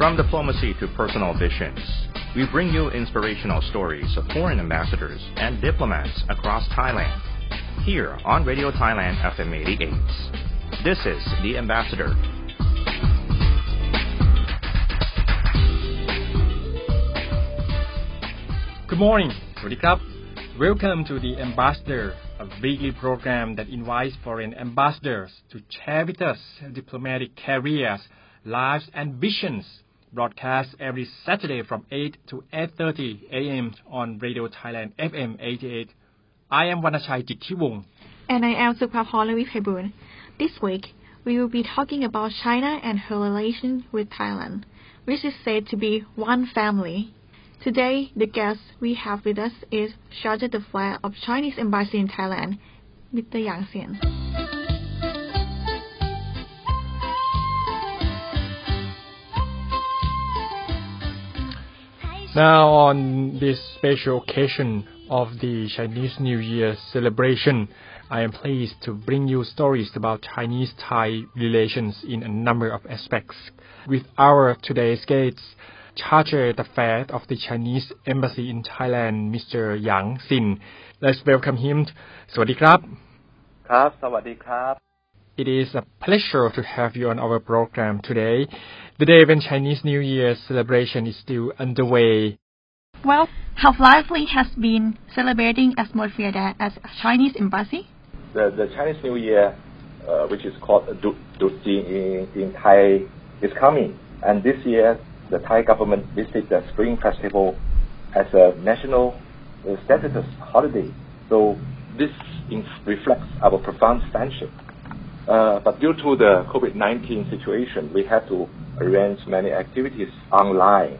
From diplomacy to personal visions, we bring you inspirational stories of foreign ambassadors and diplomats across Thailand. Here on Radio Thailand FM 88. This is The Ambassador. Good morning. สวัสดีครับ Welcome to The Ambassador, a weekly program that invites foreign ambassadors to share with us diplomatic careers, lives and visions. Broadcast every Saturday from 8 to 8.30 a.m. on Radio Thailand FM 88. I am Vanachai Jittiwong. And I am Supaporlavi Pebun. This week, we will be talking about China and her relation with Thailand, which is said to be one family. Today, the guest we have with us is Charge d'Affaires of Chinese Embassy in Thailand, Mr. Yang Xin. Now, on this special occasion of the Chinese New Year celebration, I am pleased to bring you stories about Chinese Thai relations in a number of aspects. With our today's guests, Charger the Fed of the Chinese Embassy in Thailand, Mr. Yang Xin. Let's welcome him. สวัสดีครับ ครับ สวัสดีครับ it is a pleasure to have you on our program today, the day when Chinese New Year celebration is still underway. Well, how lively has been celebrating atmosphere there as Chinese embassy? The, the Chinese New Year, uh, which is called Du Du in, in Thai, is coming. And this year, the Thai government listed the Spring Festival as a national uh, status holiday. So this in, reflects our profound friendship. Uh, but due to the COVID-19 situation, we had to arrange many activities online.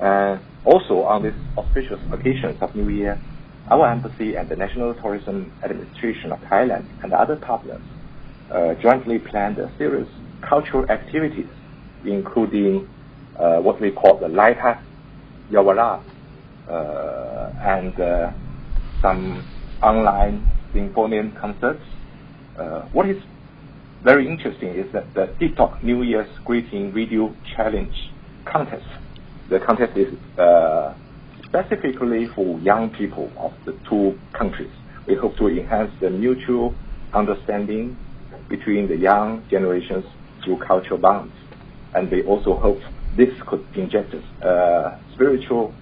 And also on this auspicious occasions of New Year, our embassy and the National Tourism Administration of Thailand and other partners uh, jointly planned a series of cultural activities, including uh, what we call the Yaowarat uh, and some online symphonian concerts. What is very interesting is that the TikTok New Year's Greeting Video Challenge contest. The contest is uh, specifically for young people of the two countries. We hope to enhance the mutual understanding between the young generations through cultural bonds. And we also hope this could inject uh, spiritual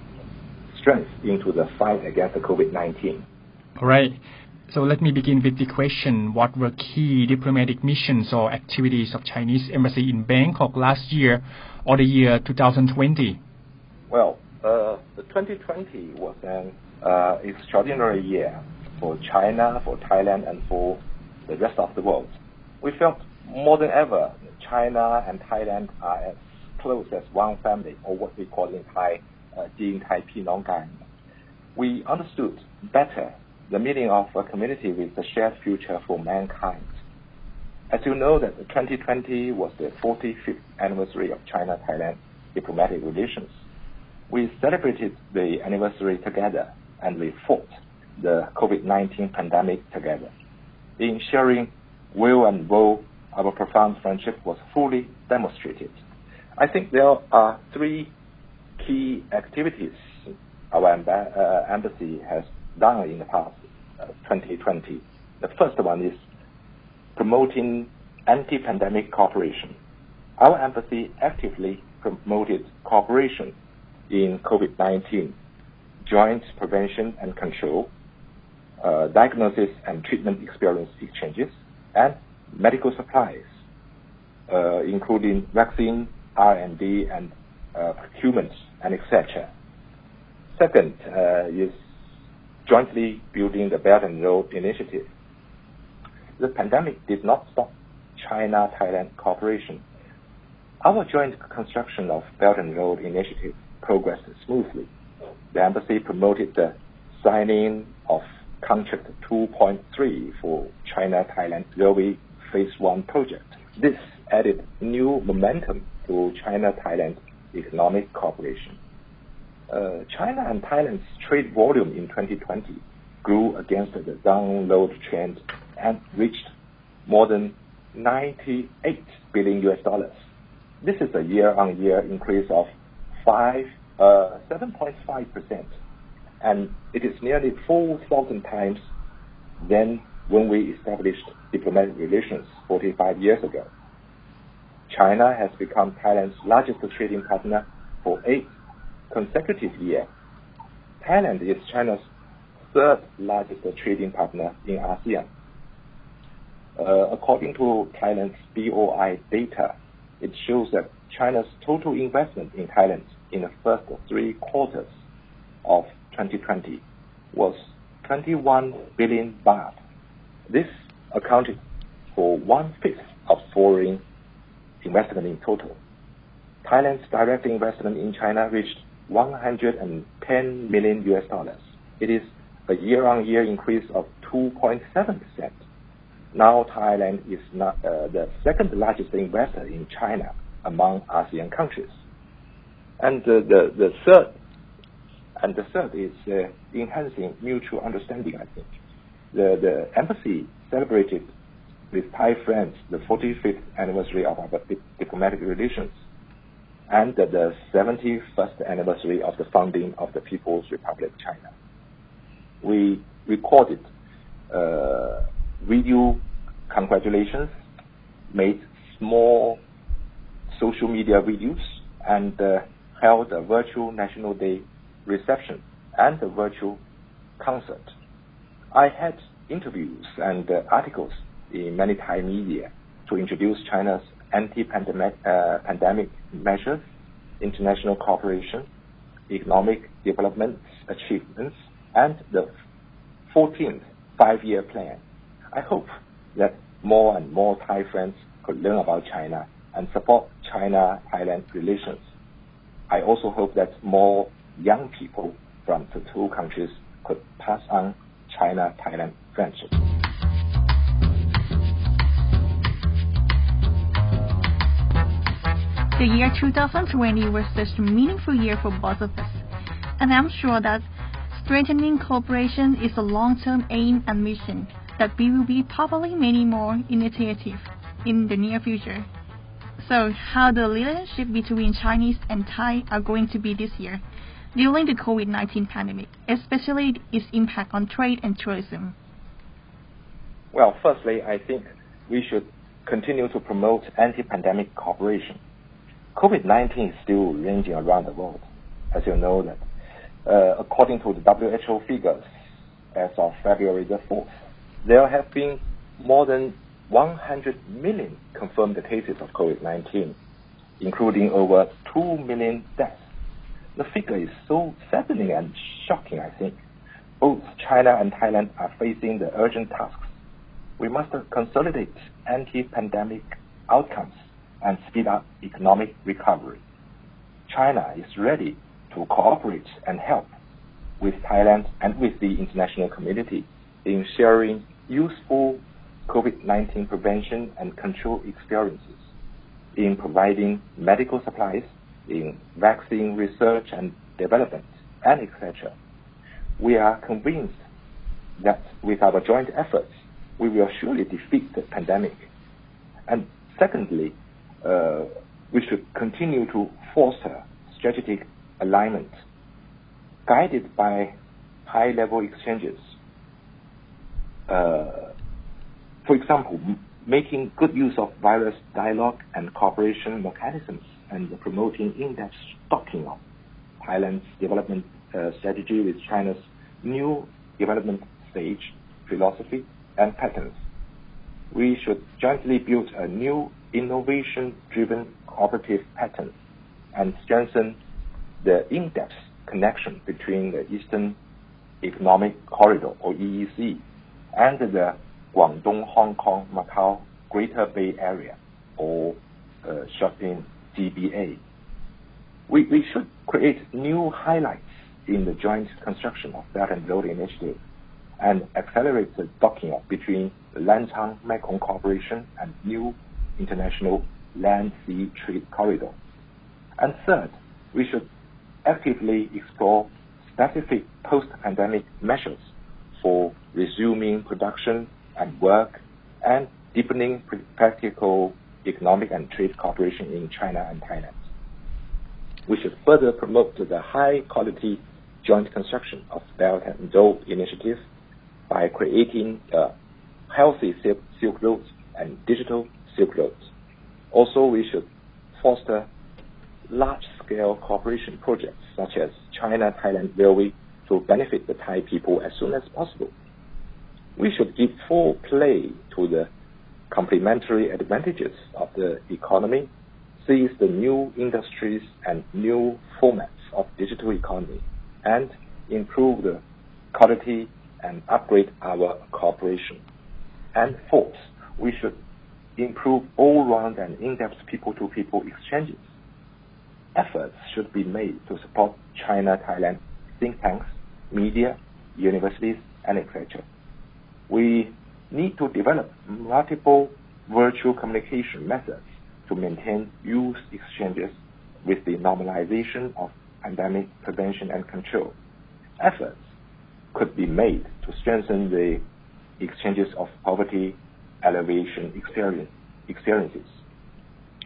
strength into the fight against the COVID-19. All right. So let me begin with the question, what were key diplomatic missions or activities of Chinese embassy in Bangkok last year or the year 2020? Well, uh, the 2020 was an uh, extraordinary year for China, for Thailand, and for the rest of the world. We felt more than ever China and Thailand are as close as one family, or what we call in Thai, uh, Jin Tai Pi Nong Gan. We understood better the meaning of a community with a shared future for mankind. As you know, that 2020 was the 45th anniversary of China-Thailand diplomatic relations. We celebrated the anniversary together, and we fought the COVID-19 pandemic together. In sharing will and woe, our profound friendship was fully demonstrated. I think there are three key activities our amb- uh, embassy has done in the past uh, 2020. The first one is promoting anti-pandemic cooperation. Our embassy actively promoted cooperation in COVID-19, joint prevention and control, uh, diagnosis and treatment experience exchanges, and medical supplies, uh, including vaccine, R&D, and uh, procurement, and etc. Second uh, is jointly building the Belt and Road Initiative. The pandemic did not stop China-Thailand cooperation. Our joint construction of Belt and Road Initiative progressed smoothly. The embassy promoted the signing of contract 2.3 for China-Thailand Railway Phase 1 project. This added new momentum to China-Thailand economic cooperation. Uh, China and Thailand's trade volume in 2020 grew against the downward trend and reached more than 98 billion US dollars. This is a year-on-year increase of 7.5%, and it is nearly 4,000 times than when we established diplomatic relations 45 years ago. China has become Thailand's largest trading partner for eight consecutive year. Thailand is China's third-largest trading partner in ASEAN. Uh, according to Thailand's BOI data, it shows that China's total investment in Thailand in the first three quarters of 2020 was 21 billion baht. This accounted for one-fifth of foreign investment in total. Thailand's direct investment in China reached $110 million. It is a year-on-year increase of 2.7%. Now, Thailand is not the second-largest investor in China among ASEAN countries. And uh the third is enhancing mutual understanding, I think. The embassy celebrated with Thai friends the 45th anniversary of our diplomatic relations and the 71st anniversary of the founding of the People's Republic of China. We recorded uh, video congratulations, made small social media videos, and uh, held a virtual National Day reception and a virtual concert. I had interviews and uh, articles in many Thai media to introduce China's anti-pandemic uh, measures, international cooperation, economic development achievements, and the 14th Five-Year Plan. I hope that more and more Thai friends could learn about China and support China-Thailand relations. I also hope that more young people from the two countries could pass on China-Thailand friendship. The year 2020 was such a meaningful year for both of us, and I'm sure that strengthening cooperation is a long-term aim and mission that we will be probably many more initiatives in the near future. So how the relationship between Chinese and Thai are going to be this year during the COVID-19 pandemic, especially its impact on trade and tourism? Well, firstly, I think we should continue to promote anti-pandemic cooperation. COVID-19 is still raging around the world. As you know that Uh, according to the WHO figures as of February the 4th, there have been more than 100 million confirmed cases of COVID-19, including over 2 million deaths. The figure is so saddening and shocking, I think. Both China and Thailand are facing the urgent tasks. We must consolidate anti-pandemic outcomes and speed up economic recovery. China is ready to cooperate and help with Thailand and with the international community in sharing useful COVID-19 prevention and control experiences, in providing medical supplies, in vaccine research and development, and et cetera. We are convinced that with our joint efforts, we will surely defeat the pandemic. And secondly, Uh, we should continue to foster strategic alignment guided by high-level exchanges. Uh, for example, making good use of various dialogue and cooperation mechanisms and promoting in-depth talking of Thailand's development uh, strategy with China's new development stage, philosophy, and patterns. We should jointly build a new innovation-driven cooperative pattern and strengthen the in-depth connection between the Eastern Economic Corridor, or EEC, and the Guangdong-Hong Kong-Macao Greater Bay Area, or uh, short in GBA. We should create new highlights in the joint construction of Belt and Road Initiative and accelerate the docking between the Lancang-Mekong Cooperation and new international land-sea trade corridor. and Third, we should actively explore specific post-pandemic measures for resuming production and work and deepening practical economic and trade cooperation in China and Thailand. We should further promote the high quality joint construction of Belt and Road Initiative by creating a healthy Silk Road and digital Silk Road. Also, we should foster large-scale cooperation projects such as China-Thailand Railway to benefit the Thai people as soon as possible. We should give full play to the complementary advantages of the economy, seize the new industries and new formats of digital economy, and improve the quality and upgrade our cooperation. And fourth, we should improve all-round and in-depth people-to-people exchanges. Efforts should be made to support China-Thailand think tanks, media, universities, and etc. We need to develop multiple virtual communication methods to maintain youth exchanges with the normalization of pandemic prevention and control. Efforts could be made to strengthen the exchanges of poverty experience, experiences.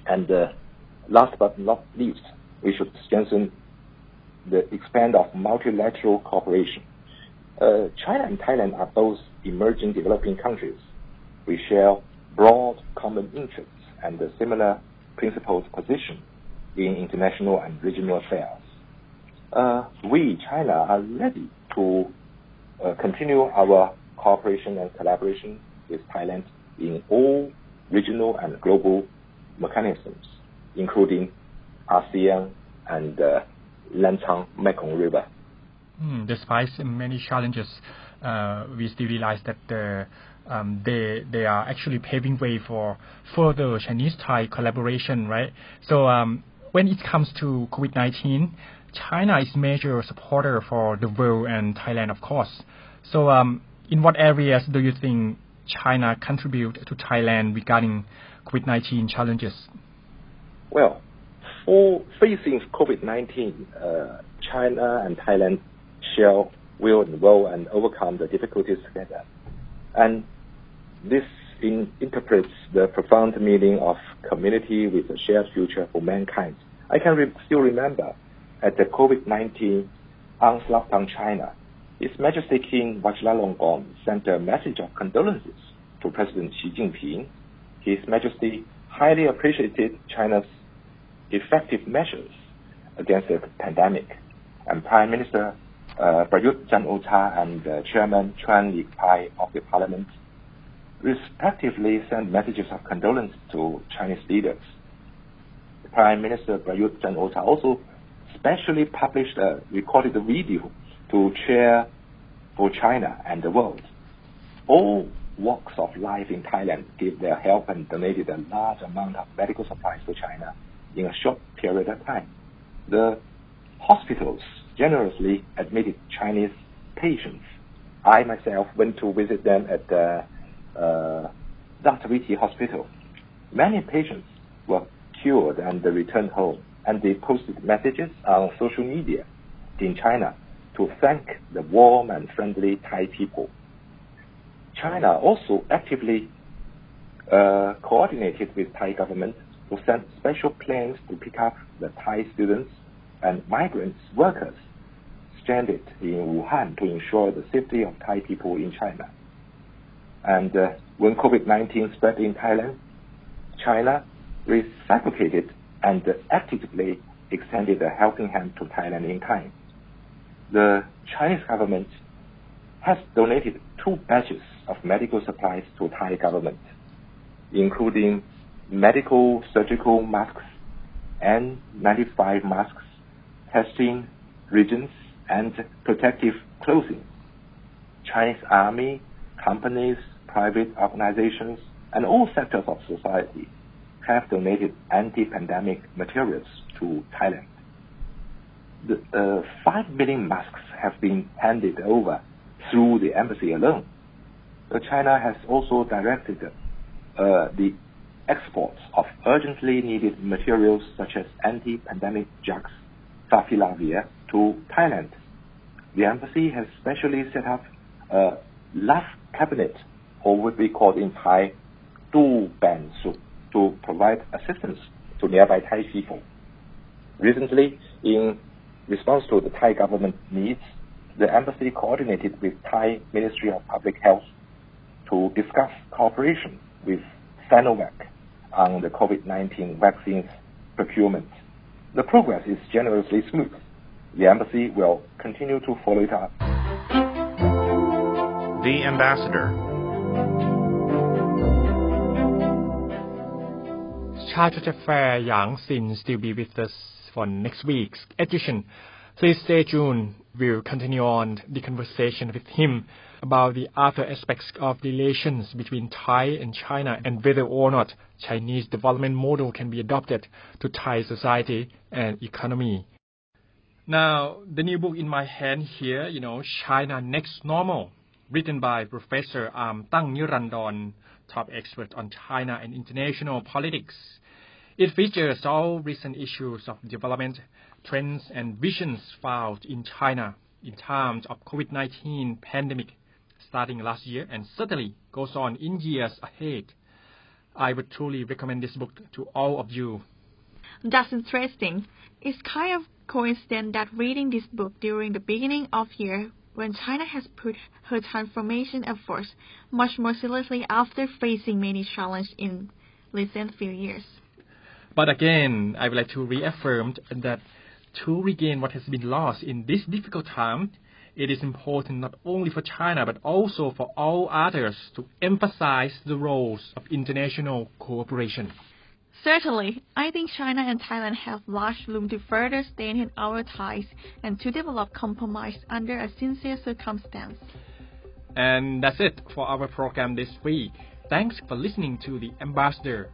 And uh, last but not least, we should strengthen the expand of multilateral cooperation. Uh, China and Thailand are both emerging developing countries. We share broad common interests and a similar principled position in international and regional affairs. Uh, we, China, are ready to continue our cooperation and collaboration with Thailand in all regional and global mechanisms, including ASEAN and uh, Lancang Mekong River. Mm, despite many challenges, uh, we still realize that the, um, they they are actually paving way for further Chinese-Thai collaboration, right? So um, when it comes to COVID-19, China is major supporter for the world and Thailand, of course. So um, in what areas do you think China contribute to Thailand regarding COVID-19 challenges? Well, for facing COVID-19, uh, China and Thailand shall will and will and overcome the difficulties together. And this in, interprets the profound meaning of community with a shared future for mankind. I can re- still remember at the COVID-19 onslaught on China, his Majesty King Vajiralongkorn sent a message of condolences to President Xi Jinping. His Majesty highly appreciated China's effective measures against the pandemic, and Prime Minister uh, Prayut Chan-o-cha and uh, Chairman Chuan Leekpai of the Parliament respectively sent messages of condolence to Chinese leaders. Prime Minister Prayut Chan-o-cha also specially published a recorded video to cheer for China and the world. All walks of life in Thailand gave their help and donated a large amount of medical supplies to China in a short period of time. The hospitals generously admitted Chinese patients. I myself went to visit them at the uh, Dr. Viti Hospital. Many patients were cured and returned home, and they posted messages on social media in China to thank the warm and friendly Thai people. China also actively uh, coordinated with Thai government to send special planes to pick up the Thai students and migrants workers stranded in Wuhan to ensure the safety of Thai people in China. And uh, when COVID-19 spread in Thailand, China reciprocated and actively extended a helping hand to Thailand in time the Chinese government has donated two batches of medical supplies to Thai government, including medical surgical masks, and N95 masks, testing reagents, and protective clothing. Chinese army, companies, private organizations, and all sectors of society have donated anti-pandemic materials to Thailand 5 million masks have been handed over through the embassy alone. China has also directed uh, the exports of urgently needed materials such as anti-pandemic drugs, favipiravir, to Thailand. The embassy has specially set up a love cabinet, or what we call in Thai, Du Ban Su, to provide assistance to nearby Thai people. Recently, in response to the Thai government needs, the embassy coordinated with Thai Ministry of Public Health to discuss cooperation with Sinovac on the COVID-19 vaccines procurement. The progress is generously smooth. The embassy will continue to follow it up. The Ambassador. Chargé d'Affaires Yang Xin still be with us for next week's edition. Please stay tuned. We'll continue on the conversation with him about the other aspects of relations between Thai and China and whether or not Chinese development model can be adopted to Thai society and economy. Now, the new book in my hand here, you know, China Next Normal, written by Professor Am Tang Nirandorn, top expert on China and international politics. It features all recent issues of development, trends, and visions found in China in times of COVID-19 pandemic starting last year and certainly goes on in years ahead. I would truly recommend this book to all of you. That's interesting. It's kind of coincidence that reading this book during the beginning of year when China has put her transformation efforts much more seriously after facing many challenges in recent few years. But again, I would like to reaffirm that to regain what has been lost in this difficult time, it is important not only for China but also for all others to emphasize the roles of international cooperation. Certainly, I think China and Thailand have large room to further strengthen our ties and to develop compromise under a sincere circumstance. And that's it for our program this week. Thanks for listening to The Ambassador.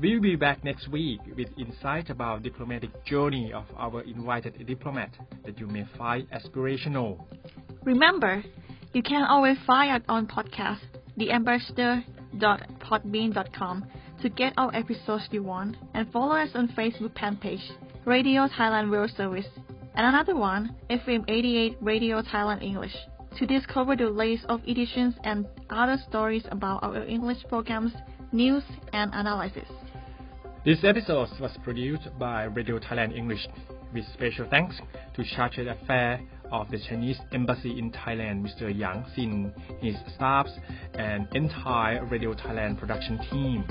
We'll be back next week with insight about diplomatic journey of our invited diplomat that you may find aspirational. Remember, you can always find us on podcast, theambassador.podbean.com to get our episodes you want and follow us on Facebook fan page, Radio Thailand World Service, and another one, FM 88 Radio Thailand English, to discover the latest of editions and other stories about our English programs, news, and analysis. This episode was produced by Radio Thailand English with special thanks to Chargé d'Affaires of the Chinese Embassy in Thailand, Mr. Yang Xin, his staffs, and entire Radio Thailand production team.